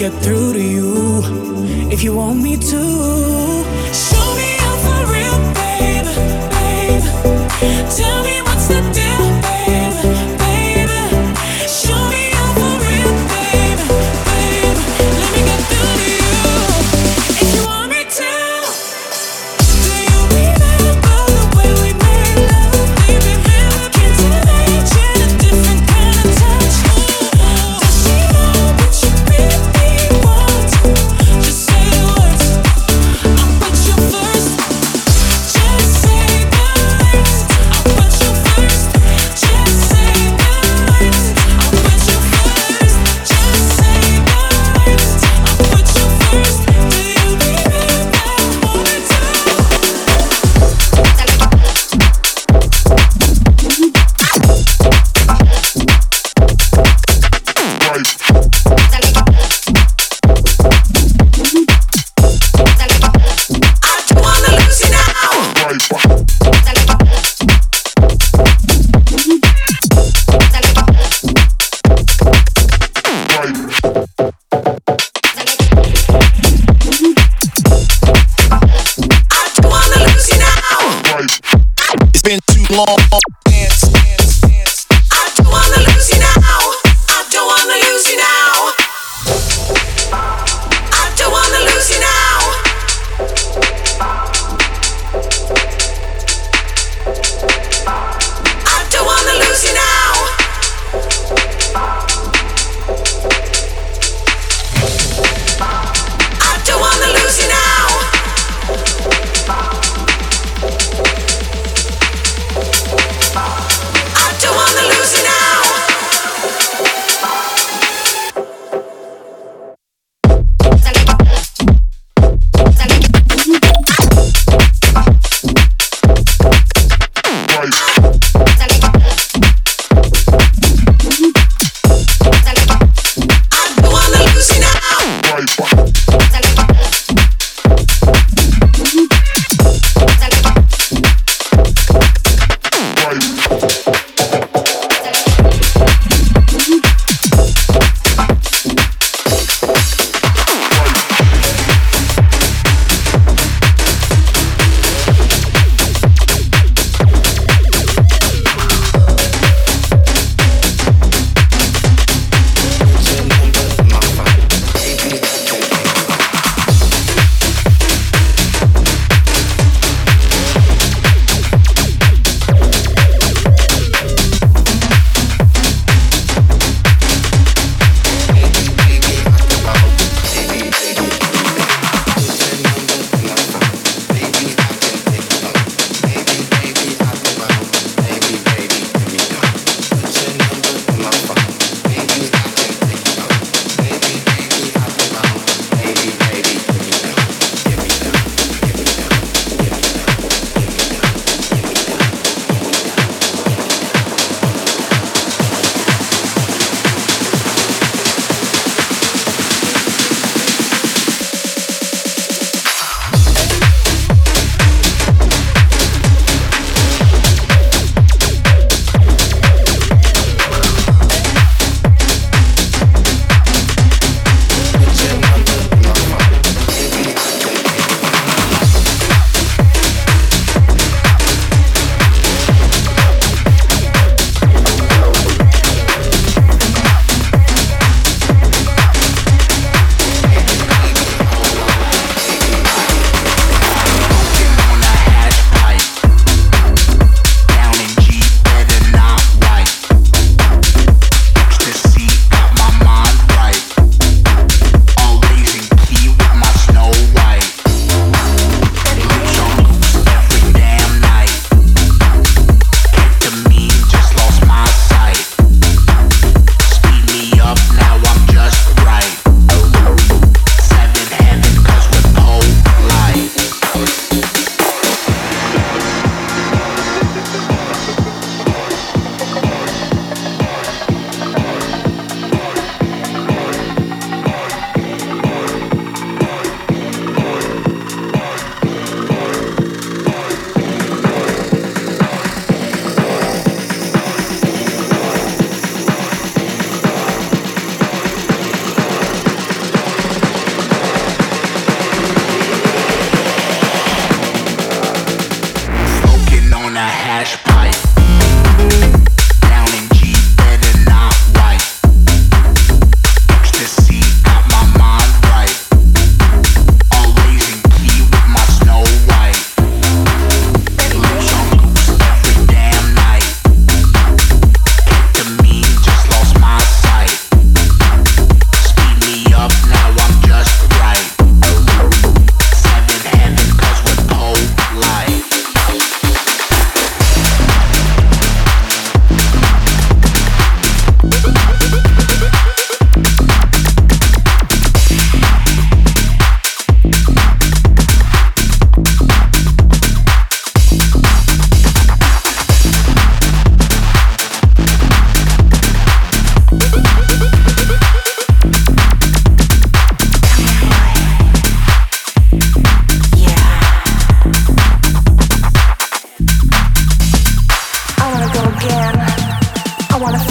get through to you if you want me to.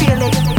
feel it.